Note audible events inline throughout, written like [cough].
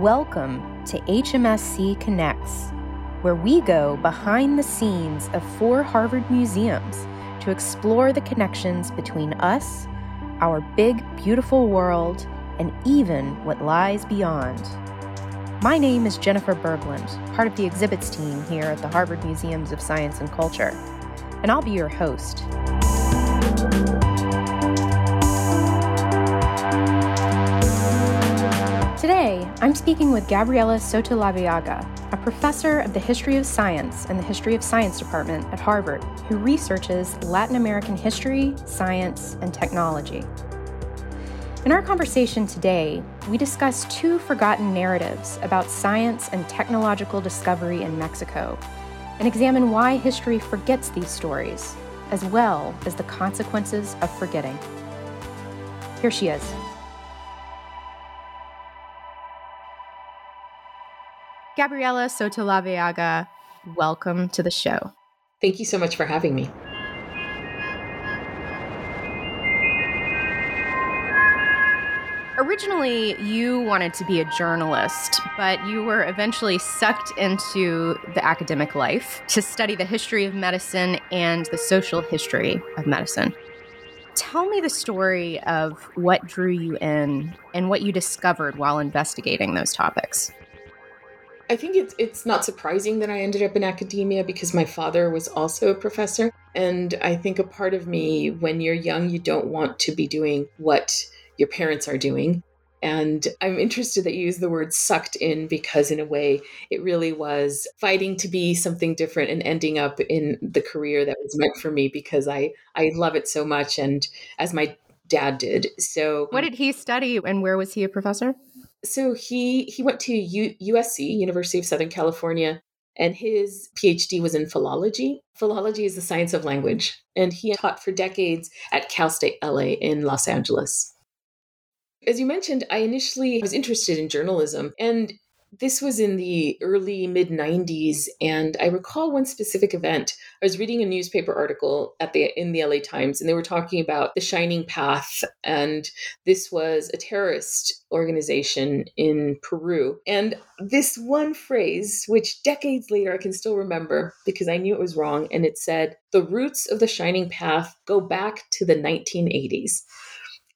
Welcome to HMSC Connects, where we go behind the scenes of four Harvard museums to explore the connections between us, our big, beautiful world, and even what lies beyond. My name is Jennifer Berglund, part of the exhibits team here at the Harvard Museums of Science and Culture, and I'll be your host. Today, I'm speaking with Gabriela Soto Laveaga, a professor of the history of science and the history of science department at Harvard, who researches Latin American history, science, and technology. In our conversation today, we discuss two forgotten narratives about science and technological discovery in Mexico and examine why history forgets these stories, as well as the consequences of forgetting. Here she is. Gabriela Soto Laveaga, welcome to the show. Thank you so much for having me. Originally, you wanted to be a journalist, but you were eventually sucked into the academic life to study the history of medicine and the social history of medicine. Tell me the story of what drew you in and what you discovered while investigating those topics. I think it's it's not surprising that I ended up in academia because my father was also a professor and I think a part of me when you're young you don't want to be doing what your parents are doing and I'm interested that you use the word sucked in because, in a way, it really was fighting to be something different and ending up in the career that was meant for me because I, I love it so much. And as my dad did. So, what did he study and where was he a professor? So he he went to U, USC, University of Southern California, and his PhD was in philology. Philology is the science of language, and he taught for decades at Cal State LA in Los Angeles. As you mentioned, I initially was interested in journalism, and this was in the early mid 90s and i recall one specific event. I was reading a newspaper article at the in the la times and they were talking about the shining path and this was a terrorist organization in peru. And this one phrase which decades later i can still remember because i knew it was wrong and it said the roots of the shining path go back to the 1980s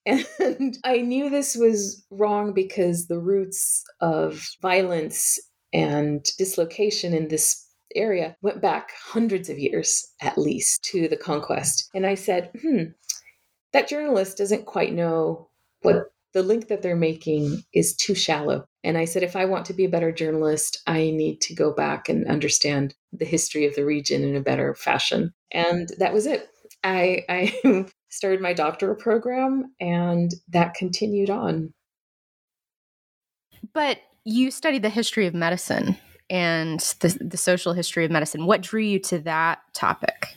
and I knew this was wrong because the roots of violence and dislocation in this area went back hundreds of years at least to the conquest. And I said, hmm, that journalist doesn't quite know what the link that they're making is too shallow. And I said, if I want to be a better journalist, I need to go back and understand the history of the region in a better fashion. And that was it. I, I [laughs] started my doctoral program, and that continued on. But you studied the history of medicine and the, the social history of medicine. What drew you to that topic?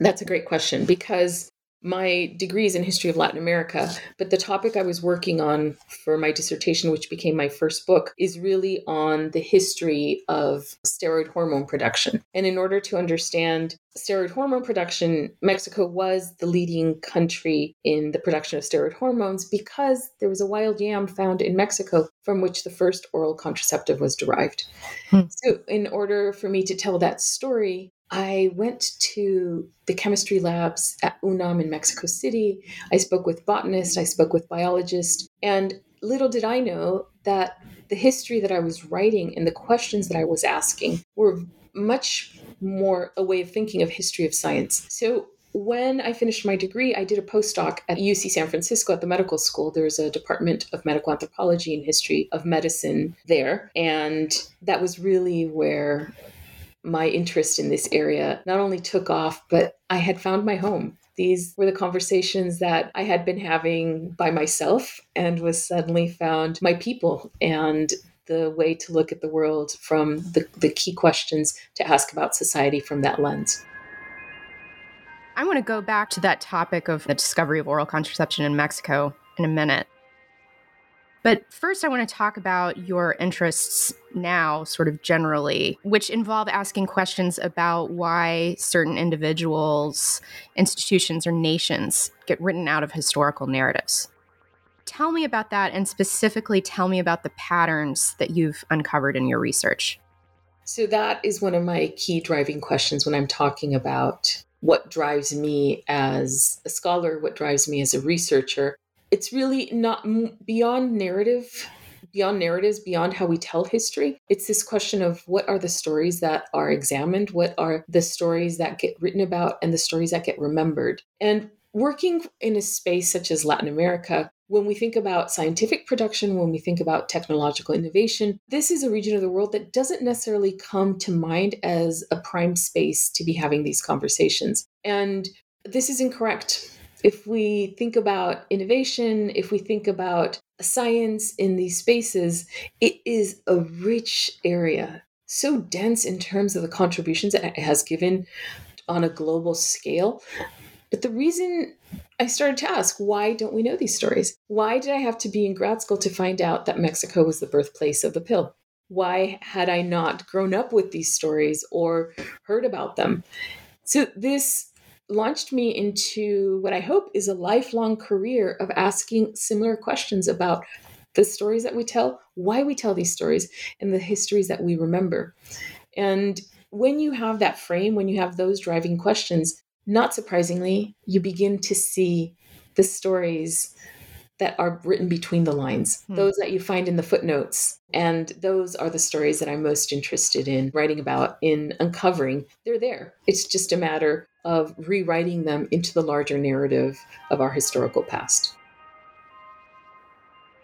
That's a great question because my degree is in history of Latin America, but the topic I was working on for my dissertation, which became my first book, is really on the history of steroid hormone production. And in order to understand steroid hormone production, Mexico was the leading country in the production of steroid hormones because there was a wild yam found in Mexico from which the first oral contraceptive was derived. Hmm. So, in order for me to tell that story, I went to the chemistry labs at UNAM in Mexico City. I spoke with botanists, I spoke with biologists, and little did I know that the history that I was writing and the questions that I was asking were much more a way of thinking of history of science. So when I finished my degree, I did a postdoc at UC San Francisco at the medical school. There's a department of medical anthropology and history of medicine there. And that was really where my interest in this area not only took off, but I had found my home. These were the conversations that I had been having by myself and was suddenly found my people and the way to look at the world from the, the key questions to ask about society from that lens. I want to go back to that topic of the discovery of oral contraception in Mexico in a minute. But first, I want to talk about your interests now, sort of generally, which involve asking questions about why certain individuals, institutions, or nations get written out of historical narratives. Tell me about that, and specifically tell me about the patterns that you've uncovered in your research. So, that is one of my key driving questions when I'm talking about what drives me as a scholar, what drives me as a researcher. It's really not beyond narrative, beyond narratives, beyond how we tell history. It's this question of what are the stories that are mm. examined, what are the stories that get written about, and the stories that get remembered. And working in a space such as Latin America, when we think about scientific production, when we think about technological innovation, this is a region of the world that doesn't necessarily come to mind as a prime space to be having these conversations. And this is incorrect. If we think about innovation, if we think about science in these spaces, it is a rich area, so dense in terms of the contributions that it has given on a global scale but the reason I started to ask, why don't we know these stories? Why did I have to be in grad school to find out that Mexico was the birthplace of the pill? Why had I not grown up with these stories or heard about them? So this launched me into what I hope is a lifelong career of asking similar questions about the stories that we tell, why we tell these stories, and the histories that we remember. And when you have that frame, when you have those driving questions, not surprisingly, you begin to see the stories that are written between the lines, hmm. those that you find in the footnotes. And those are the stories that I'm most interested in writing about, in uncovering. They're there. It's just a matter of rewriting them into the larger narrative of our historical past.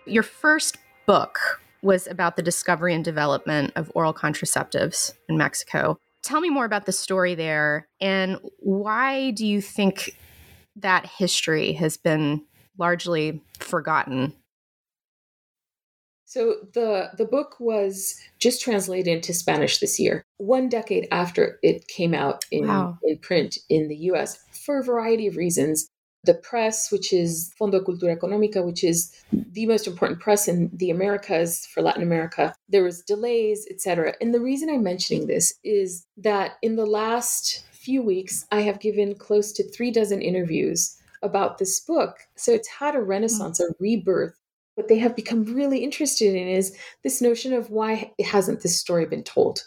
Your first book was about the discovery and development of oral contraceptives in Mexico. Tell me more about the story there and why do you think that history has been largely forgotten? So the the book was just translated into Spanish this year, one decade after it came out in, wow. in print in the US for a variety of reasons the press, which is Fondo Cultura Económica, which is the most important press in the Americas for Latin America. There was delays, etc. And the reason I'm mentioning this is that in the last few weeks, I have given close to three dozen interviews about this book. So it's had a hmm. renaissance, a rebirth. What they have become really interested in is this notion of why hasn't this story been told?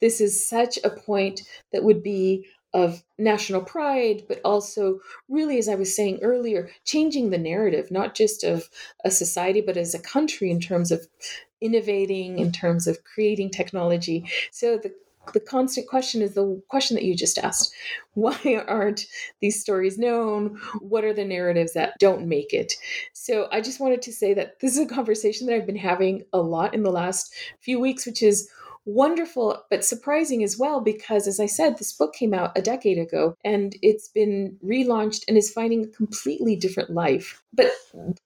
This is such a point that would be of national pride, but also, really, as I was saying earlier, changing the narrative, not just of a society, but as a country in terms of innovating, in terms of creating technology. So the the constant question is the question that you just asked. [laughs] Why aren't these stories known? What are the narratives that don't make it? So i just wanted to say that this is a conversation that i've been having a lot in the last few weeks which is wonderful but surprising as well because as i said this book came out a decade ago and it's been relaunched and is finding a completely different life. But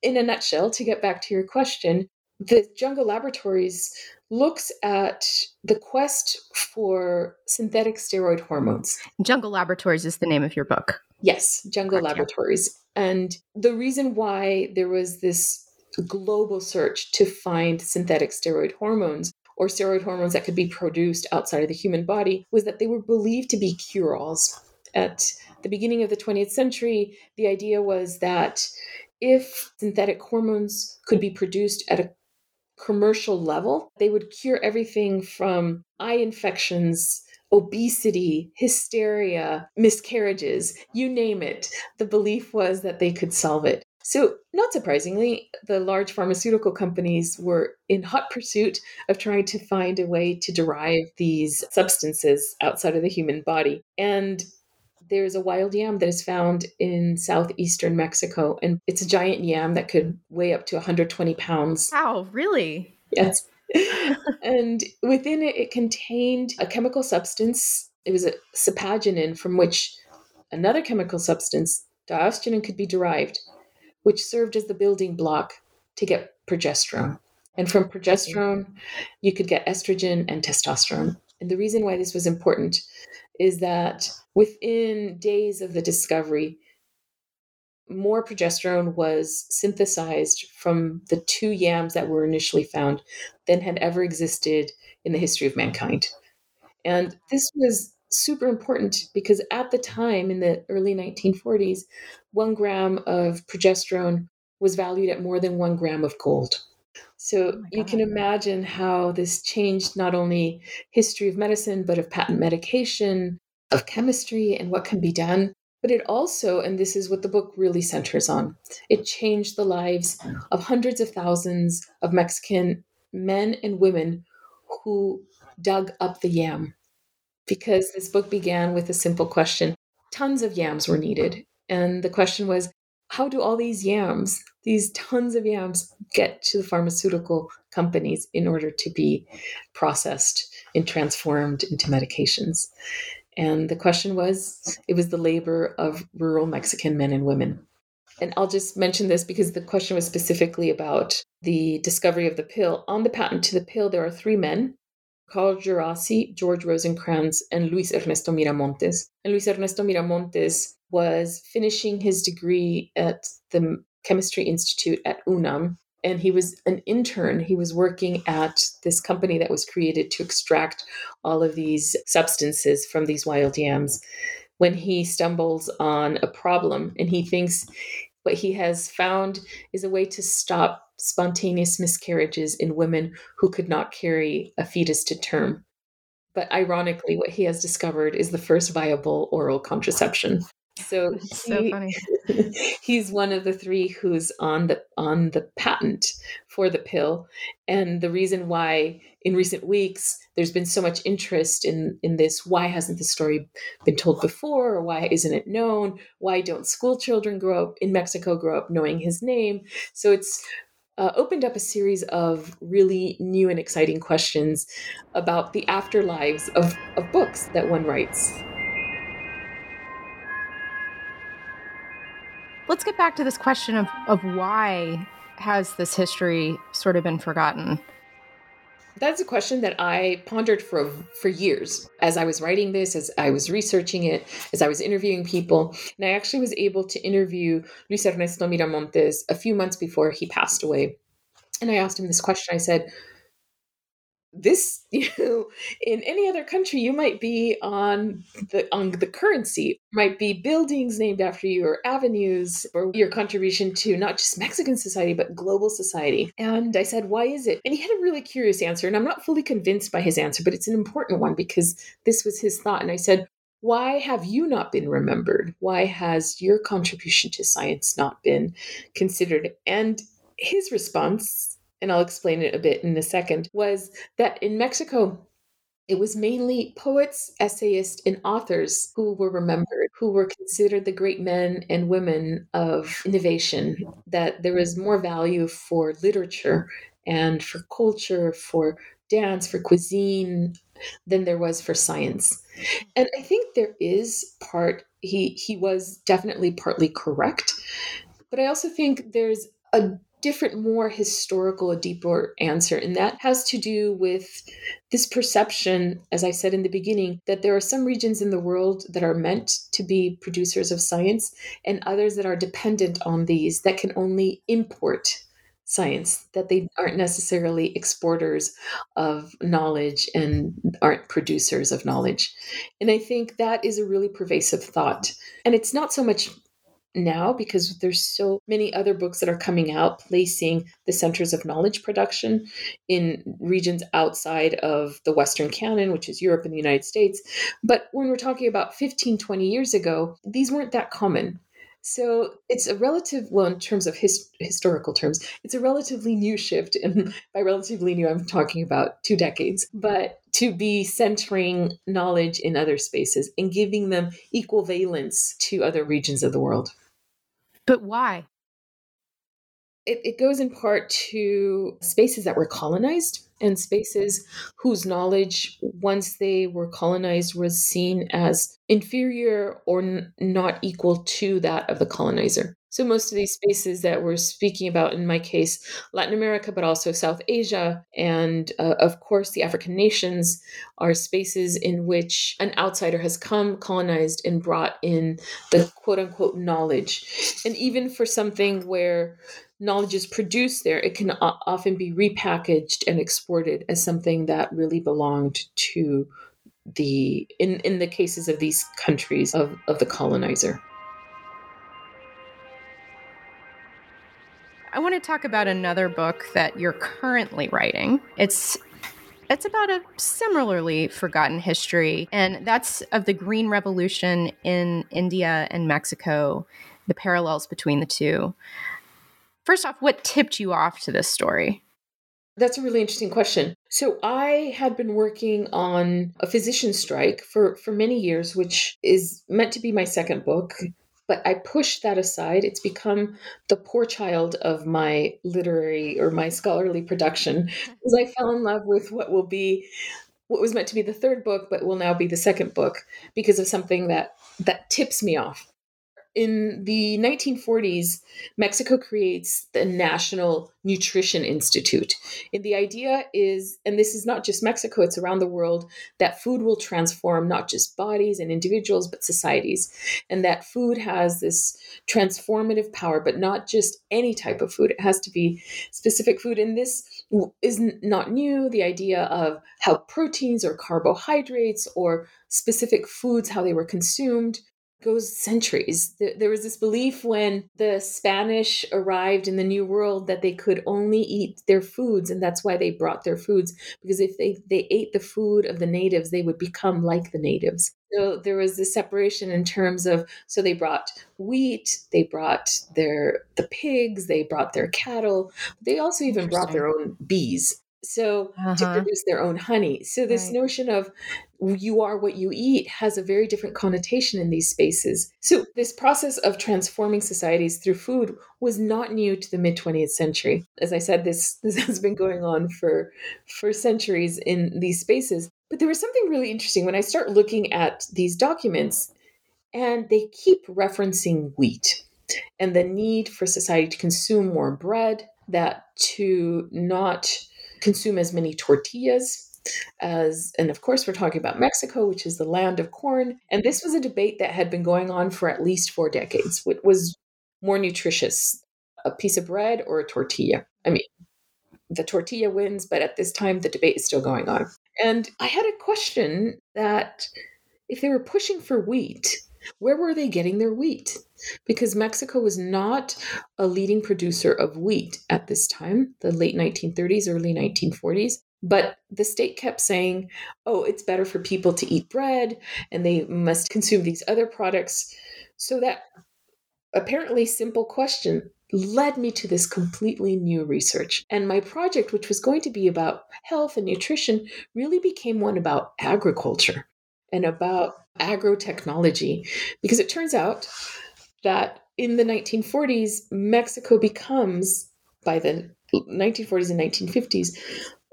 in a nutshell to get back to your question the jungle laboratories looks at the quest for synthetic steroid hormones jungle laboratories is the name of your book yes jungle Correct, laboratories yeah. and the reason why there was this global search to find synthetic steroid hormones or steroid hormones that could be produced outside of the human body was that they were believed to be cure alls. At the beginning of the 20th century, the idea was that if synthetic hormones could be produced at a commercial level, they would cure everything from eye infections, obesity, hysteria, miscarriages, you name it. The belief was that they could solve it. So, not surprisingly, the large pharmaceutical companies were in hot pursuit of trying to find a way to derive these substances outside of the human body. And there's a wild yam that is found in southeastern Mexico, and it's a giant yam that could weigh up to 120 pounds. Wow, really? Yes. [laughs] and within it, it contained a chemical substance. It was a saponin from which another chemical substance, diosgenin, could be derived which served as the building block to get progesterone. And from progesterone, you could get estrogen and testosterone. And the reason why this was important is that within days of the discovery, more progesterone was synthesized from the two yams that were initially found than had ever existed in the history of mankind. And this was super important because at the time in the early 1940s, one gram of progesterone was valued at more than one gram of gold. So oh you can imagine how this changed not only history of medicine, but of patent medication, of chemistry, and what can be done. But it also, and this is what the book really centers on, it changed the lives of hundreds of thousands of Mexican men and women who dug up the yam. Because this book began with a simple question tons of yams were needed. And the question was how do all these yams, these tons of yams, get to the pharmaceutical companies in order to be processed and transformed into medications? And the question was it was the labor of rural Mexican men and women. And I'll just mention this because the question was specifically about the discovery of the pill. On the patent to the pill, there are three men Carl Djerassi, George Rosenkranz, and Luis Ernesto Miramontes. And Luis Ernesto Miramontes was finishing his degree at the Chemistry Institute at UNAM. And he was an intern. He was working at this company that was created to extract all of these substances from these wild yams when he stumbles on a problem and he thinks what he has found is a way to stop spontaneous miscarriages in women who could not carry a fetus to term. But ironically, what he has discovered is the first viable oral contraception. So, he, so funny. [laughs] he's one of the three who's on the on the patent for the pill, and the reason why in recent weeks there's been so much interest in in this. Why hasn't the story been told before, or why isn't it known? Why don't school children grow up in Mexico grow up knowing his name? So it's uh, opened up a series of really new and exciting questions about the afterlives of, of books that one writes. Let's get back to this question of, of why has this history sort of been forgotten? That's a question that I pondered for for years as I was writing this, as I was researching it, as I was interviewing people. And I actually was able to interview Luis Ernesto Miramontes a few months before he passed away. And I asked him this question. I said, this [laughs] you know in any other country you might be on the on the currency might be buildings named after you or avenues or your contribution to not just mexican society but global society. And i said why is it? And he had a really curious answer and i'm not fully convinced by his answer but it's an important one because this was his thought. And i said why have you not been remembered? Why has your contribution to science not been considered? And his response and I'll explain it a bit in a second, was that in Mexico, it was mainly poets, essayists, and authors who were remembered, who were considered the great men and women of innovation, that there was more value for literature and for culture, for dance, for cuisine than there was for science. And I think there is part he he was definitely partly correct, but I also think there's a different, more historical, deeper answer. And that has to do with this perception, as I said in the beginning, that there are some regions in the world that are meant to be producers of science and others that are dependent on these that can only import science, that they aren't necessarily exporters of knowledge and aren't producers of knowledge. And I think that is a really pervasive thought. And it's not so much now because there's so many other books that are coming out placing the centers of knowledge production in regions outside of the western canon which is europe and the united states. But when we're talking about 15 20 years ago these weren't that common. So it's a relative well in terms of his, historical terms it's a relatively new shift and [laughs] by relatively new i'm talking about two decades. But to be centering knowledge in other spaces and giving them equal valence to other regions of the world but why? It, it goes in part to spaces that were colonized and spaces whose knowledge, once they were colonized, was seen as inferior or n- not equal to that of the colonizer. So, most of these spaces that we're speaking about, in my case, Latin America, but also South Asia, and uh, of course, the African nations, are spaces in which an outsider has come, colonized, and brought in the quote unquote knowledge. And even for something where knowledge is produced there, it can often be repackaged and exported as something that really belonged to the in in the cases of these countries of, of the colonizer. I want to talk about another book that you're currently writing. It's it's about a similarly forgotten history, and that's of the Green Revolution in India and Mexico, the parallels between the two. First off, what tipped you off to this story? That's a really interesting question. So I had been working on a physician strike for for many years, which is meant to be my second book. But I pushed that aside. It's become the poor child of my literary or my scholarly production because I fell in love with what will be what was meant to be the third book, but will now be the second book because of something that that tips me off in the 1940s, Mexico creates the National Nutrition Institute. And the idea is, and this is not just Mexico, it's around the world, that food will transform not just bodies and individuals, but societies. And that food has this transformative power, but not just any type of food. It has to be specific food. And this is not new. The idea of how proteins or carbohydrates or specific foods, how they were consumed, goes centuries. There was this belief when the Spanish arrived in the New World that they could only eat their foods, and that's why they brought their foods, because if they, they ate the food of the natives, they would become like the natives. So there was this separation in terms of so they brought wheat, they brought their the pigs, they brought their cattle, they also even brought their own bees so uh-huh. to produce their own honey. So this right. notion of you are what you eat has a very different connotation in these spaces. So this process of transforming societies through food was not new to the mid 20th century. As i said this this [laughs] has been going on for for centuries in these spaces. But there was something really interesting. When i start looking at these documents and they keep referencing wheat and the need for society to consume more bread that to not consume as many tortillas as and of course we're talking about Mexico which is the land of corn. And this was a debate that had been going on for at least 4 decades. What was more nutritious a piece of bread or a tortilla? I mean the tortilla wins but at this time the debate is still going on. And i had a question that if they were pushing for wheat where were they getting their wheat because Mexico was not a leading producer of wheat at this time, the late 1930s, early 1940s. But the state kept saying, oh, it's better for people to eat bread and they must consume these other products. So that apparently simple question led me to this completely new research. And my project, which was going to be about health and nutrition, really became one about agriculture and about agrotechnology. Because it turns out that in the 1940s, Mexico becomes, by the 1940s and 1950s,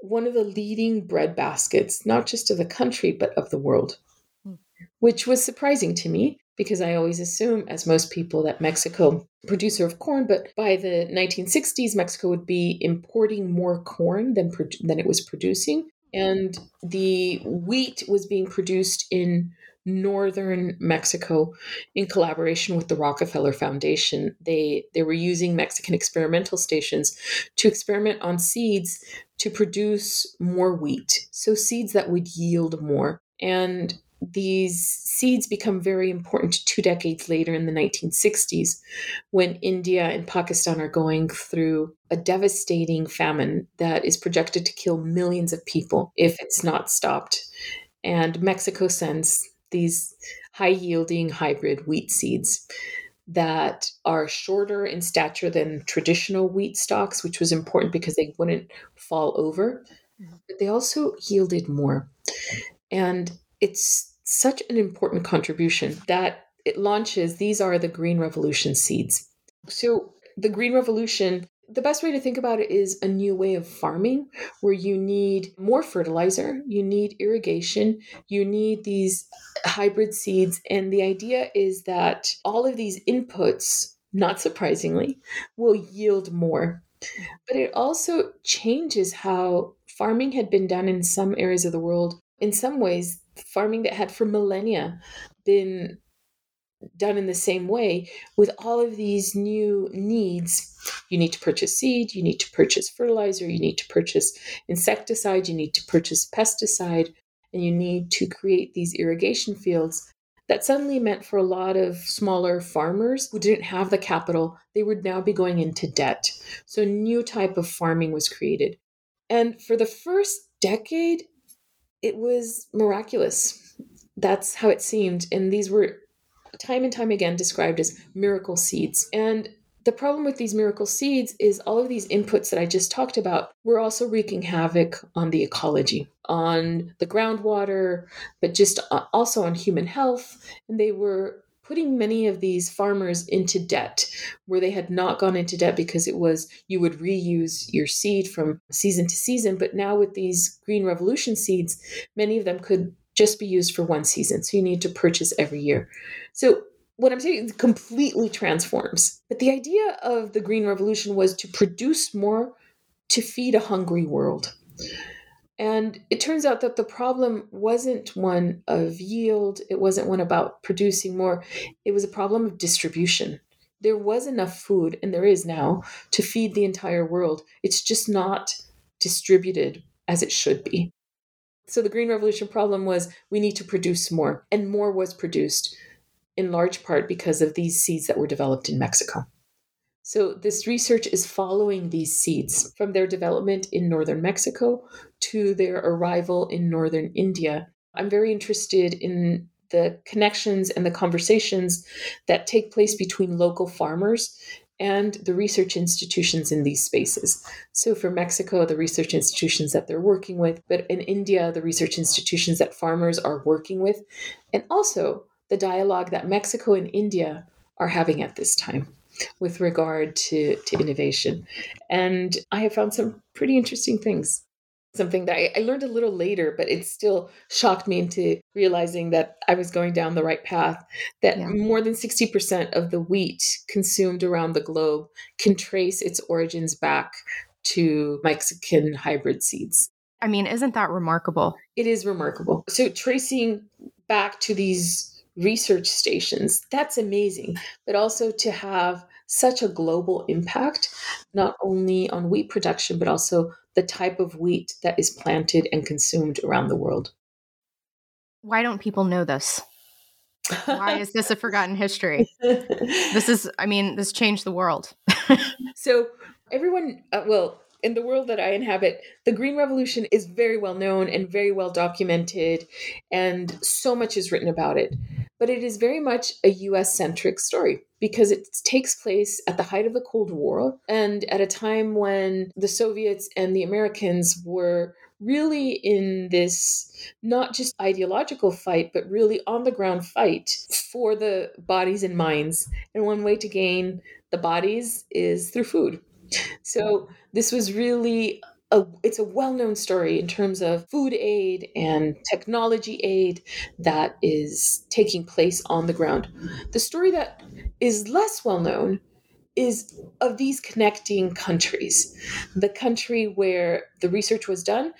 one of the leading bread baskets, not just of the country, but of the world, hmm. which was surprising to me because I always assume, as most people, that Mexico, producer of corn, but by the 1960s, Mexico would be importing more corn than, than it was producing. And the wheat was being produced in northern Mexico in collaboration with the Rockefeller Foundation. They they were using Mexican experimental stations to experiment on seeds to produce more wheat. So seeds that would yield more. And these seeds become very important two decades later in the 1960s when India and Pakistan are going through a devastating famine that is projected to kill millions of people if it's not stopped. And Mexico sends these high yielding hybrid wheat seeds that are shorter in stature than traditional wheat stalks, which was important because they wouldn't fall over, mm-hmm. but they also yielded more. And it's such an important contribution that it launches these are the Green Revolution seeds. So, the Green Revolution the best way to think about it is a new way of farming where you need more fertilizer, you need irrigation, you need these hybrid seeds. And the idea is that all of these inputs, not surprisingly, will yield more. But it also changes how farming had been done in some areas of the world. In some ways, farming that had for millennia been done in the same way with all of these new needs you need to purchase seed you need to purchase fertilizer you need to purchase insecticide you need to purchase pesticide and you need to create these irrigation fields that suddenly meant for a lot of smaller farmers who didn't have the capital, they would now be going into debt. So a new type of farming was created. And for the first decade, it was miraculous. That's how it seemed. And these were time and time again described as miracle seeds. And the problem with these miracle seeds is all of these inputs that I just talked about were also wreaking havoc on the ecology, on the groundwater, but just uh, also on human health. And they were putting many of these farmers into debt where they had not gone into debt because it was you would reuse your seed from season to season. But now with these Green Revolution seeds, many of them could just be used for one season. So you need to purchase every year. So what I'm saying completely transforms. But the idea of the Green Revolution was to produce more to feed a hungry world. And it turns out that the problem wasn't one of yield, it wasn't one about producing more, it was a problem of distribution. There was enough food, and there is now, to feed the entire world. It's just not distributed as it should be. So the Green Revolution problem was we need to produce more, and more was produced in large part because of these seeds that were developed in Mexico. So, this research is following these seeds from their development in northern Mexico to their arrival in northern India. I'm very interested in the connections and the conversations that take place between local farmers and the research institutions in these spaces. So, for Mexico, the research institutions that they're working with, but in India, the research institutions that farmers are working with, and also the dialogue that Mexico and India are having at this time with regard to, to innovation. And I have found some pretty interesting things. Something that I, I learned a little later, but it still shocked me into realizing that I was going down the right path. That yeah. more than 60% of the wheat consumed around the globe can trace its origins back to Mexican hybrid seeds. I mean, isn't that remarkable? It is remarkable. So, tracing back to these research stations. That's amazing. But also to have such a global impact, not only on wheat production, but also the type of wheat that is planted and consumed around the world. Why don't people know this? Why is this a forgotten history? this is, I mean, this changed the world. [laughs] so, everyone, uh, well, in the world that I inhabit, the Green Revolution is very well known and very well documented, and so much is written about it but it is very much a US centric story because it takes place at the height of the Cold War and at a time when the Soviets and the Americans were really in this not just ideological fight, but really on the ground fight for the bodies and minds. And one way to gain the bodies is through food. So this was really a, it's a well-known story in terms of food aid and technology aid that is taking place on the ground. The story that is less well known is of these connecting countries. The country where the research was done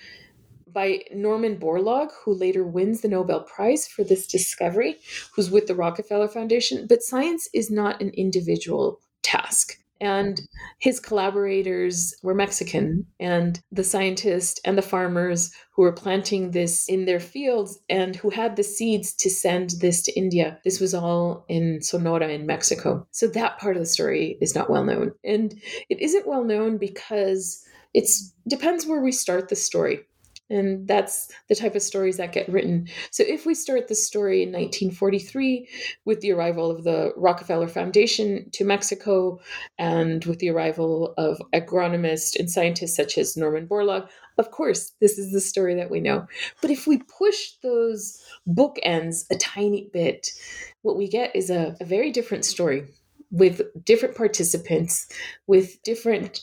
by Norman Borlaug, who later wins the Nobel Prize for this discovery, who's with the Rockefeller Foundation. But science is not an individual task. And his collaborators were Mexican, and the scientists and the farmers who were planting this in their fields and who had the seeds to send this to India. This was all in Sonora in Mexico. So that part of the story is not well known. And it isn't well known because it depends where we start the story. And that's the type of stories that get written. So if we start the story in 1943 with the arrival of the Rockefeller Foundation to Mexico and with the arrival of agronomists and scientists such as Norman Borlaug, of course, this is the story that we know. But if we push those bookends a tiny bit, what we get is a, a very different story with different participants, with different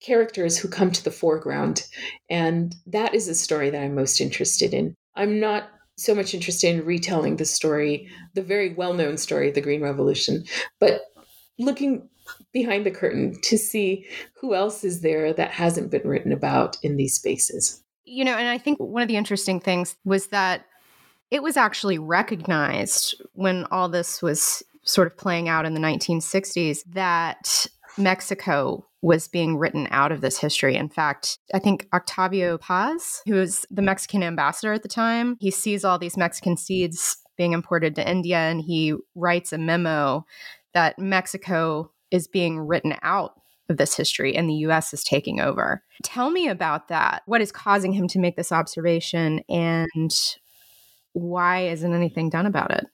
characters who come to the foreground. And that is a story that I'm most interested in. I'm not so much interested in retelling the story, the very well known story of the Green Revolution, but looking behind the curtain to see who else is there that hasn't been written about in these spaces. You know, and I think one of the interesting things was that it was actually recognized when all this was sort of playing out in the 1960s that Mexico was being written out of this history. In fact, I think Octavio Paz, who was the Mexican ambassador at the time, he sees all these Mexican seeds being imported to India, and he writes a memo that Mexico is being written out of this history and the US is taking over. Tell me about that. What is causing him to make this observation and why isn't anything done about it?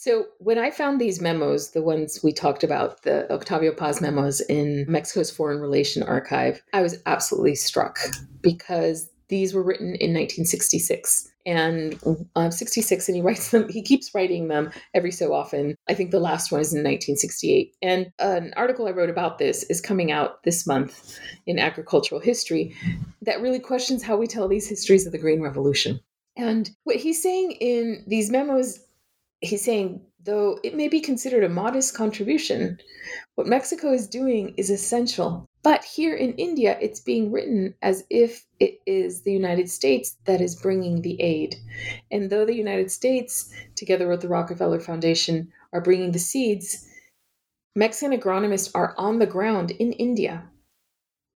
So, when I found these memos, the ones we talked about, the Octavio Paz memos in Mexico's Foreign Relation Archive, I was absolutely struck because these were written in 1966 and um, 66 and he writes them he keeps writing them every so often. I think the last one is in 1968 and an article i wrote about this is coming out this month in agricultural history that really questions how we tell these histories of the green revolution. And what he's saying in these memos he's saying though it may be considered a modest contribution what mexico is doing is essential but here in India, it's being written as if it is the United States that is bringing the aid. And though the United States, together with the Rockefeller Foundation, are bringing the seeds, Mexican agronomists are on the ground in India.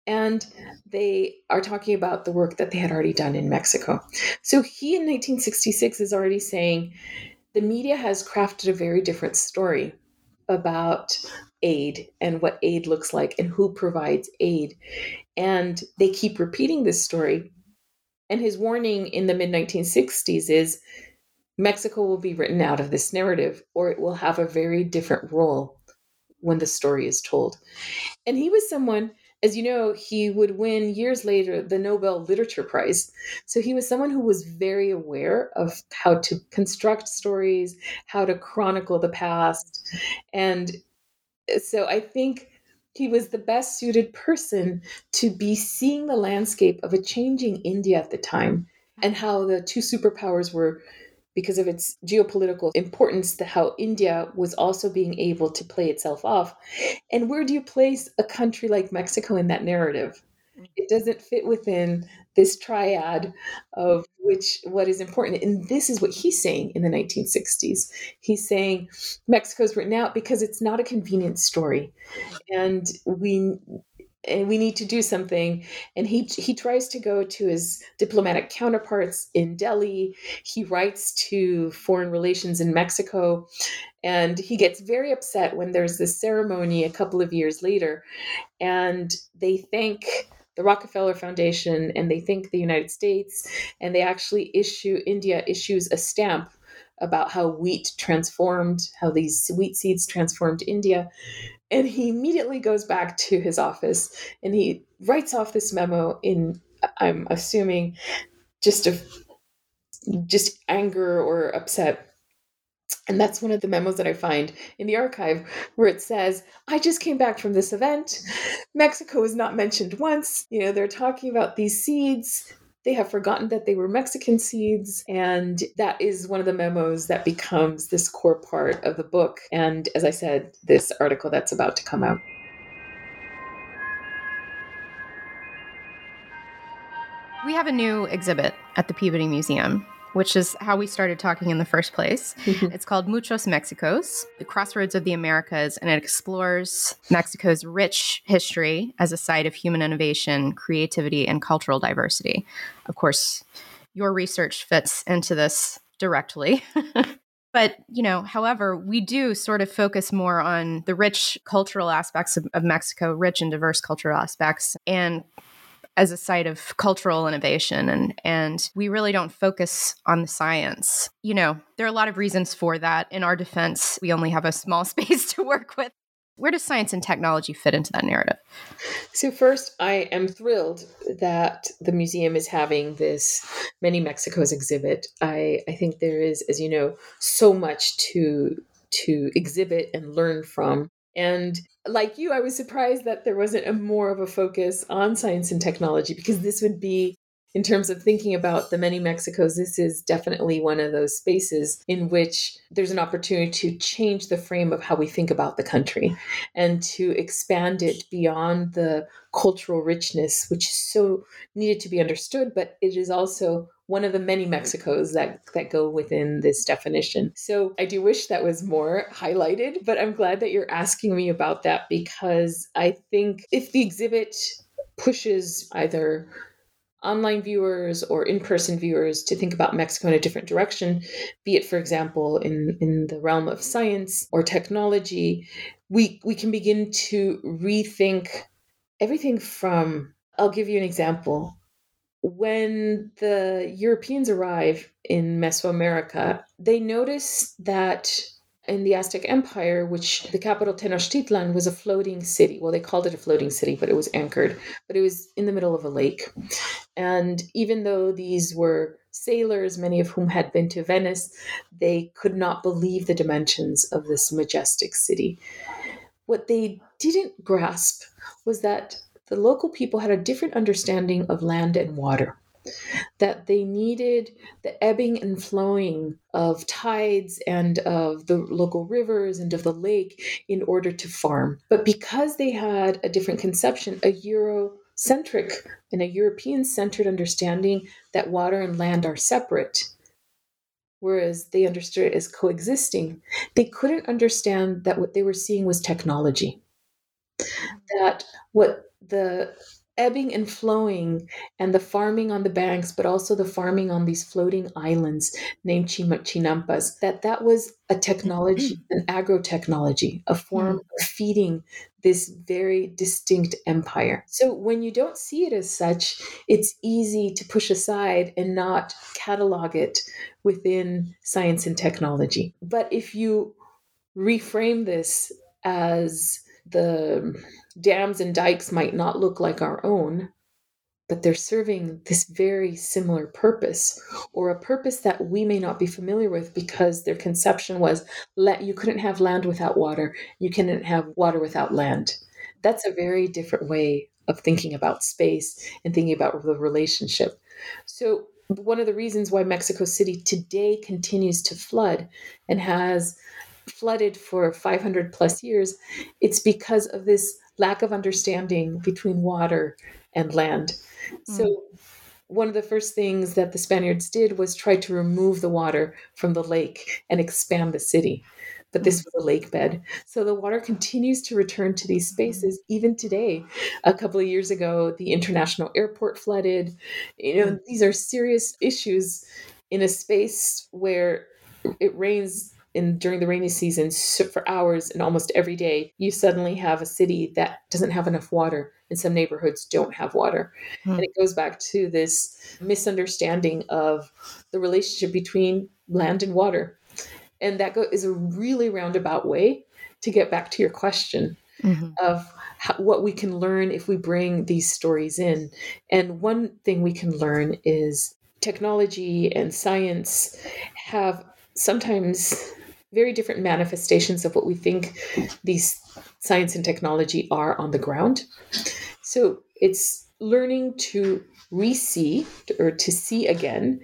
And they are talking about the work that they had already done in Mexico. So he in 1966 is already saying the media has crafted a very different story about aid and what aid looks like and who provides aid. And they keep repeating this story. And his warning in the mid 1960s is Mexico will be written out of this narrative, or it will have a very different role when the story is told. And he was someone, as you know, he would win years later the Nobel Literature Prize. So he was someone who was very aware of how to construct stories, how to chronicle the past. And uh, so I think he was the best suited person to be seeing the landscape of a changing India at the time and how the two superpowers were because of its geopolitical importance to how India was also being able to play itself off. And where do you place a country like Mexico in that narrative? It doesn't fit within this triad of which what is important. And this is what he's saying in the 1960s. He's saying Mexico's written out because it's not a convenient story. And we and we need to do something and he he tries to go to his diplomatic counterparts in Delhi. He writes to foreign relations in Mexico and he gets very upset when there's this ceremony a couple of years later and they thank the Rockefeller Foundation and they thank the United States, and they actually issue, India issues a stamp about how wheat transformed, how these wheat seeds transformed India. And he immediately goes back to his office and he writes off this memo in, I'm assuming, just a just anger or upset and that's one of the memos that I find in the archive where it says, I just came back from this event. Mexico is not mentioned once. You know, they're talking about these seeds. They have forgotten that they were Mexican seeds. And that is one of the memos that becomes this core part of the book. And as I said, this article that's about to come out. We have a new exhibit at the Peabody Museum which is how we started talking in the first place. Mm-hmm. It's called Muchos Mexicos, the Crossroads of the Americas, and it explores Mexico's rich history as a site of human innovation, creativity, and cultural diversity. Of course, your research fits into this directly. [laughs] But, you know, however, we do sort of focus more on the rich cultural aspects of, of, Mexico, rich and diverse cultural aspects, and as a site of cultural innovation and and we really don't focus on the science. You know, there are a lot of reasons for that. In our defense, we only have a small [laughs] space to work with. Where does science and technology fit into that narrative? So, first, I am thrilled that the museum is having this Many Mexicos exhibit. I, I think there is, as you know, so much to to exhibit and learn from. And like you, I was surprised that there wasn't a more of a focus on science and technology because this would be in terms of thinking about the many Mexicos, this is definitely one of those spaces in which there's an opportunity to change the frame of how we think about the country and to expand it beyond the cultural richness, which is so needed to be understood, but it is also one of the many mm-hmm. Mexicos that, that go within this definition. So I do wish that was more highlighted, but I'm glad that you're asking me about that because I think if the exhibit pushes either online viewers or in-person viewers to think about Mexico in a different direction, be it, for example, in, in the realm of science or technology, we we can begin to rethink everything from I'll give you an example. When the Europeans arrive in Mesoamerica, they notice that in the Aztec Empire, which the capital Tenochtitlan was a floating city. Well, they called it a floating city, but it was anchored, but it was in the middle of a lake. And even though these were sailors, many of whom had been to Venice, they could not believe the dimensions of this majestic city. What they didn't grasp was that the local people had a different understanding of land and water that they needed the ebbing and flowing of tides and of the local rivers and of the lake in order to farm. But because they had a different conception, a Eurocentric and a European centered understanding that water and land are separate, whereas they understood it as coexisting, they couldn't understand that what they were seeing was technology. That what the ebbing and flowing and the farming on the banks but also the farming on these floating islands named chinampas that that was a technology mm-hmm. an agrotechnology a form mm. of feeding this very distinct empire so when you don't see it as such it's easy to push aside and not catalog it within science and technology but if you reframe this as the dams and dikes might not look like our own, but they're serving this very similar purpose or a purpose that we may not be familiar with because their conception was let you couldn't have land without water. You couldn't have water without land. That's a very different way of thinking about space and thinking about the relationship. So one of the reasons why mexico city today continues to flood and has flooded for 500 plus years, it's because of this lack of understanding between water and land. Mm. So, one of the first things that the Spaniards did was try to remove the water from the lake and expand the city. But this mm. was a lake bed. So the water continues to return to these spaces even today. A couple of years ago, the international airport flooded. You know, mm. these are serious issues in a space where it rains in during the rainy season for hours and almost every day you suddenly have a city that doesn't have enough water and some neighborhoods don't have water hmm. and it goes back to this misunderstanding of the relationship between land and water and that go- is a really roundabout way to get back to your question mm-hmm. of how, what we can learn if we bring these stories in and one thing we can learn is technology and science have sometimes very different manifestations of what we think these science and technology are on the ground. So it's learning to re-see or to see again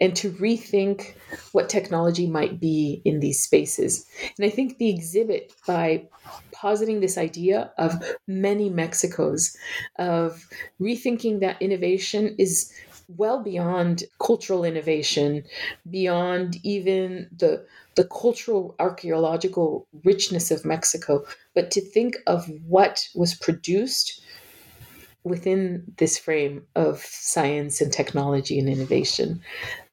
and to rethink what technology might be in these spaces. And I think the exhibit by positing this idea of many Mexicos, of rethinking that innovation is well beyond cultural innovation, beyond even the the cultural archaeological richness of Mexico, but to think of what was produced within this frame of science and technology and innovation,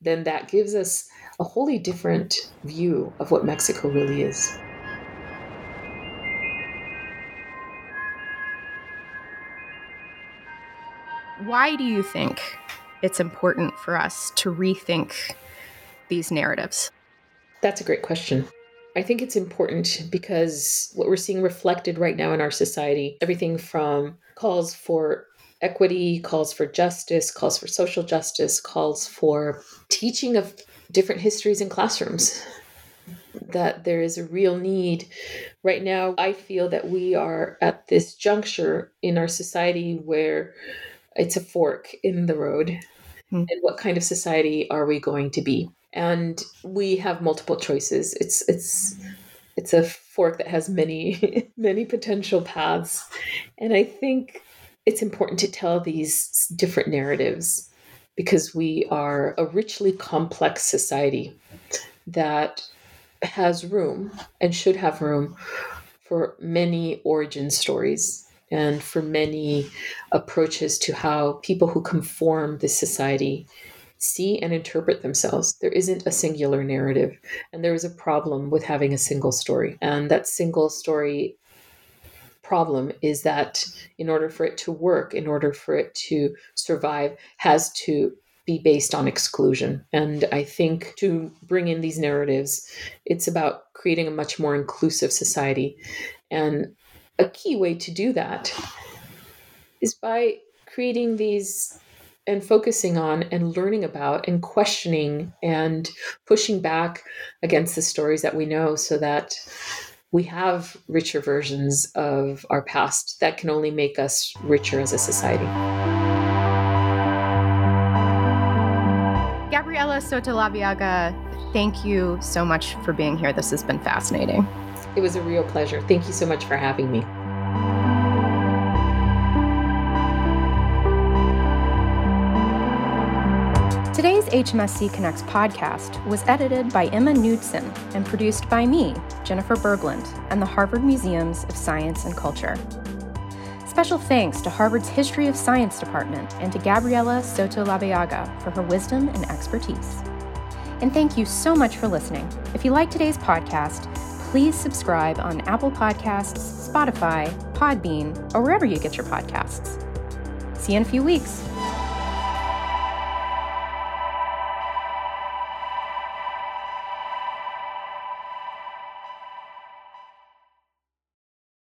then that gives us a wholly different view of what Mexico really is. Why do you think it's important for us to rethink these narratives? That's a great question. I think it's important because what we're seeing reflected right now in our society, everything from calls for equity, calls for justice, calls for social justice, calls for teaching of different histories in classrooms. That there is a real need. Right now, I feel that we are at this juncture in our society where it's a fork in the road. Mm. And what kind of society are we going to be? and we have multiple choices. It's it's it's a fork that has many [laughs] many potential paths, and I think it's important to tell these different narratives because we are a richly complex society that has room and should have room for many origin stories and for many approaches to how people who conform this society see and interpret themselves. There isn't a singular narrative, and there is a problem with having a single story. And that single story problem is that in order for it to work, in order for it to survive, has to be based on exclusion. And I think to bring in these narratives, it's about creating a much more inclusive society. And a key way to do that is by creating these and focusing on and learning about and questioning and pushing back against the stories that we know so that we have richer versions of our past that can only make us richer as a society. Gabriela Soto Laveaga, thank you so much for being here. This has been fascinating. It was a real pleasure. Thank you so much for having me. Today's HMSC Connects podcast was edited by Emma Knudsen and produced by me, Jennifer Berglund, and the Harvard Museums of Science and Culture. Special thanks to Harvard's History of Science Department and to Gabriela Soto Laveaga for her wisdom and expertise. And thank you so much for listening. If you like today's podcast, please subscribe on Apple Podcasts, Spotify, Podbean, or wherever you get your podcasts. See you in a few weeks.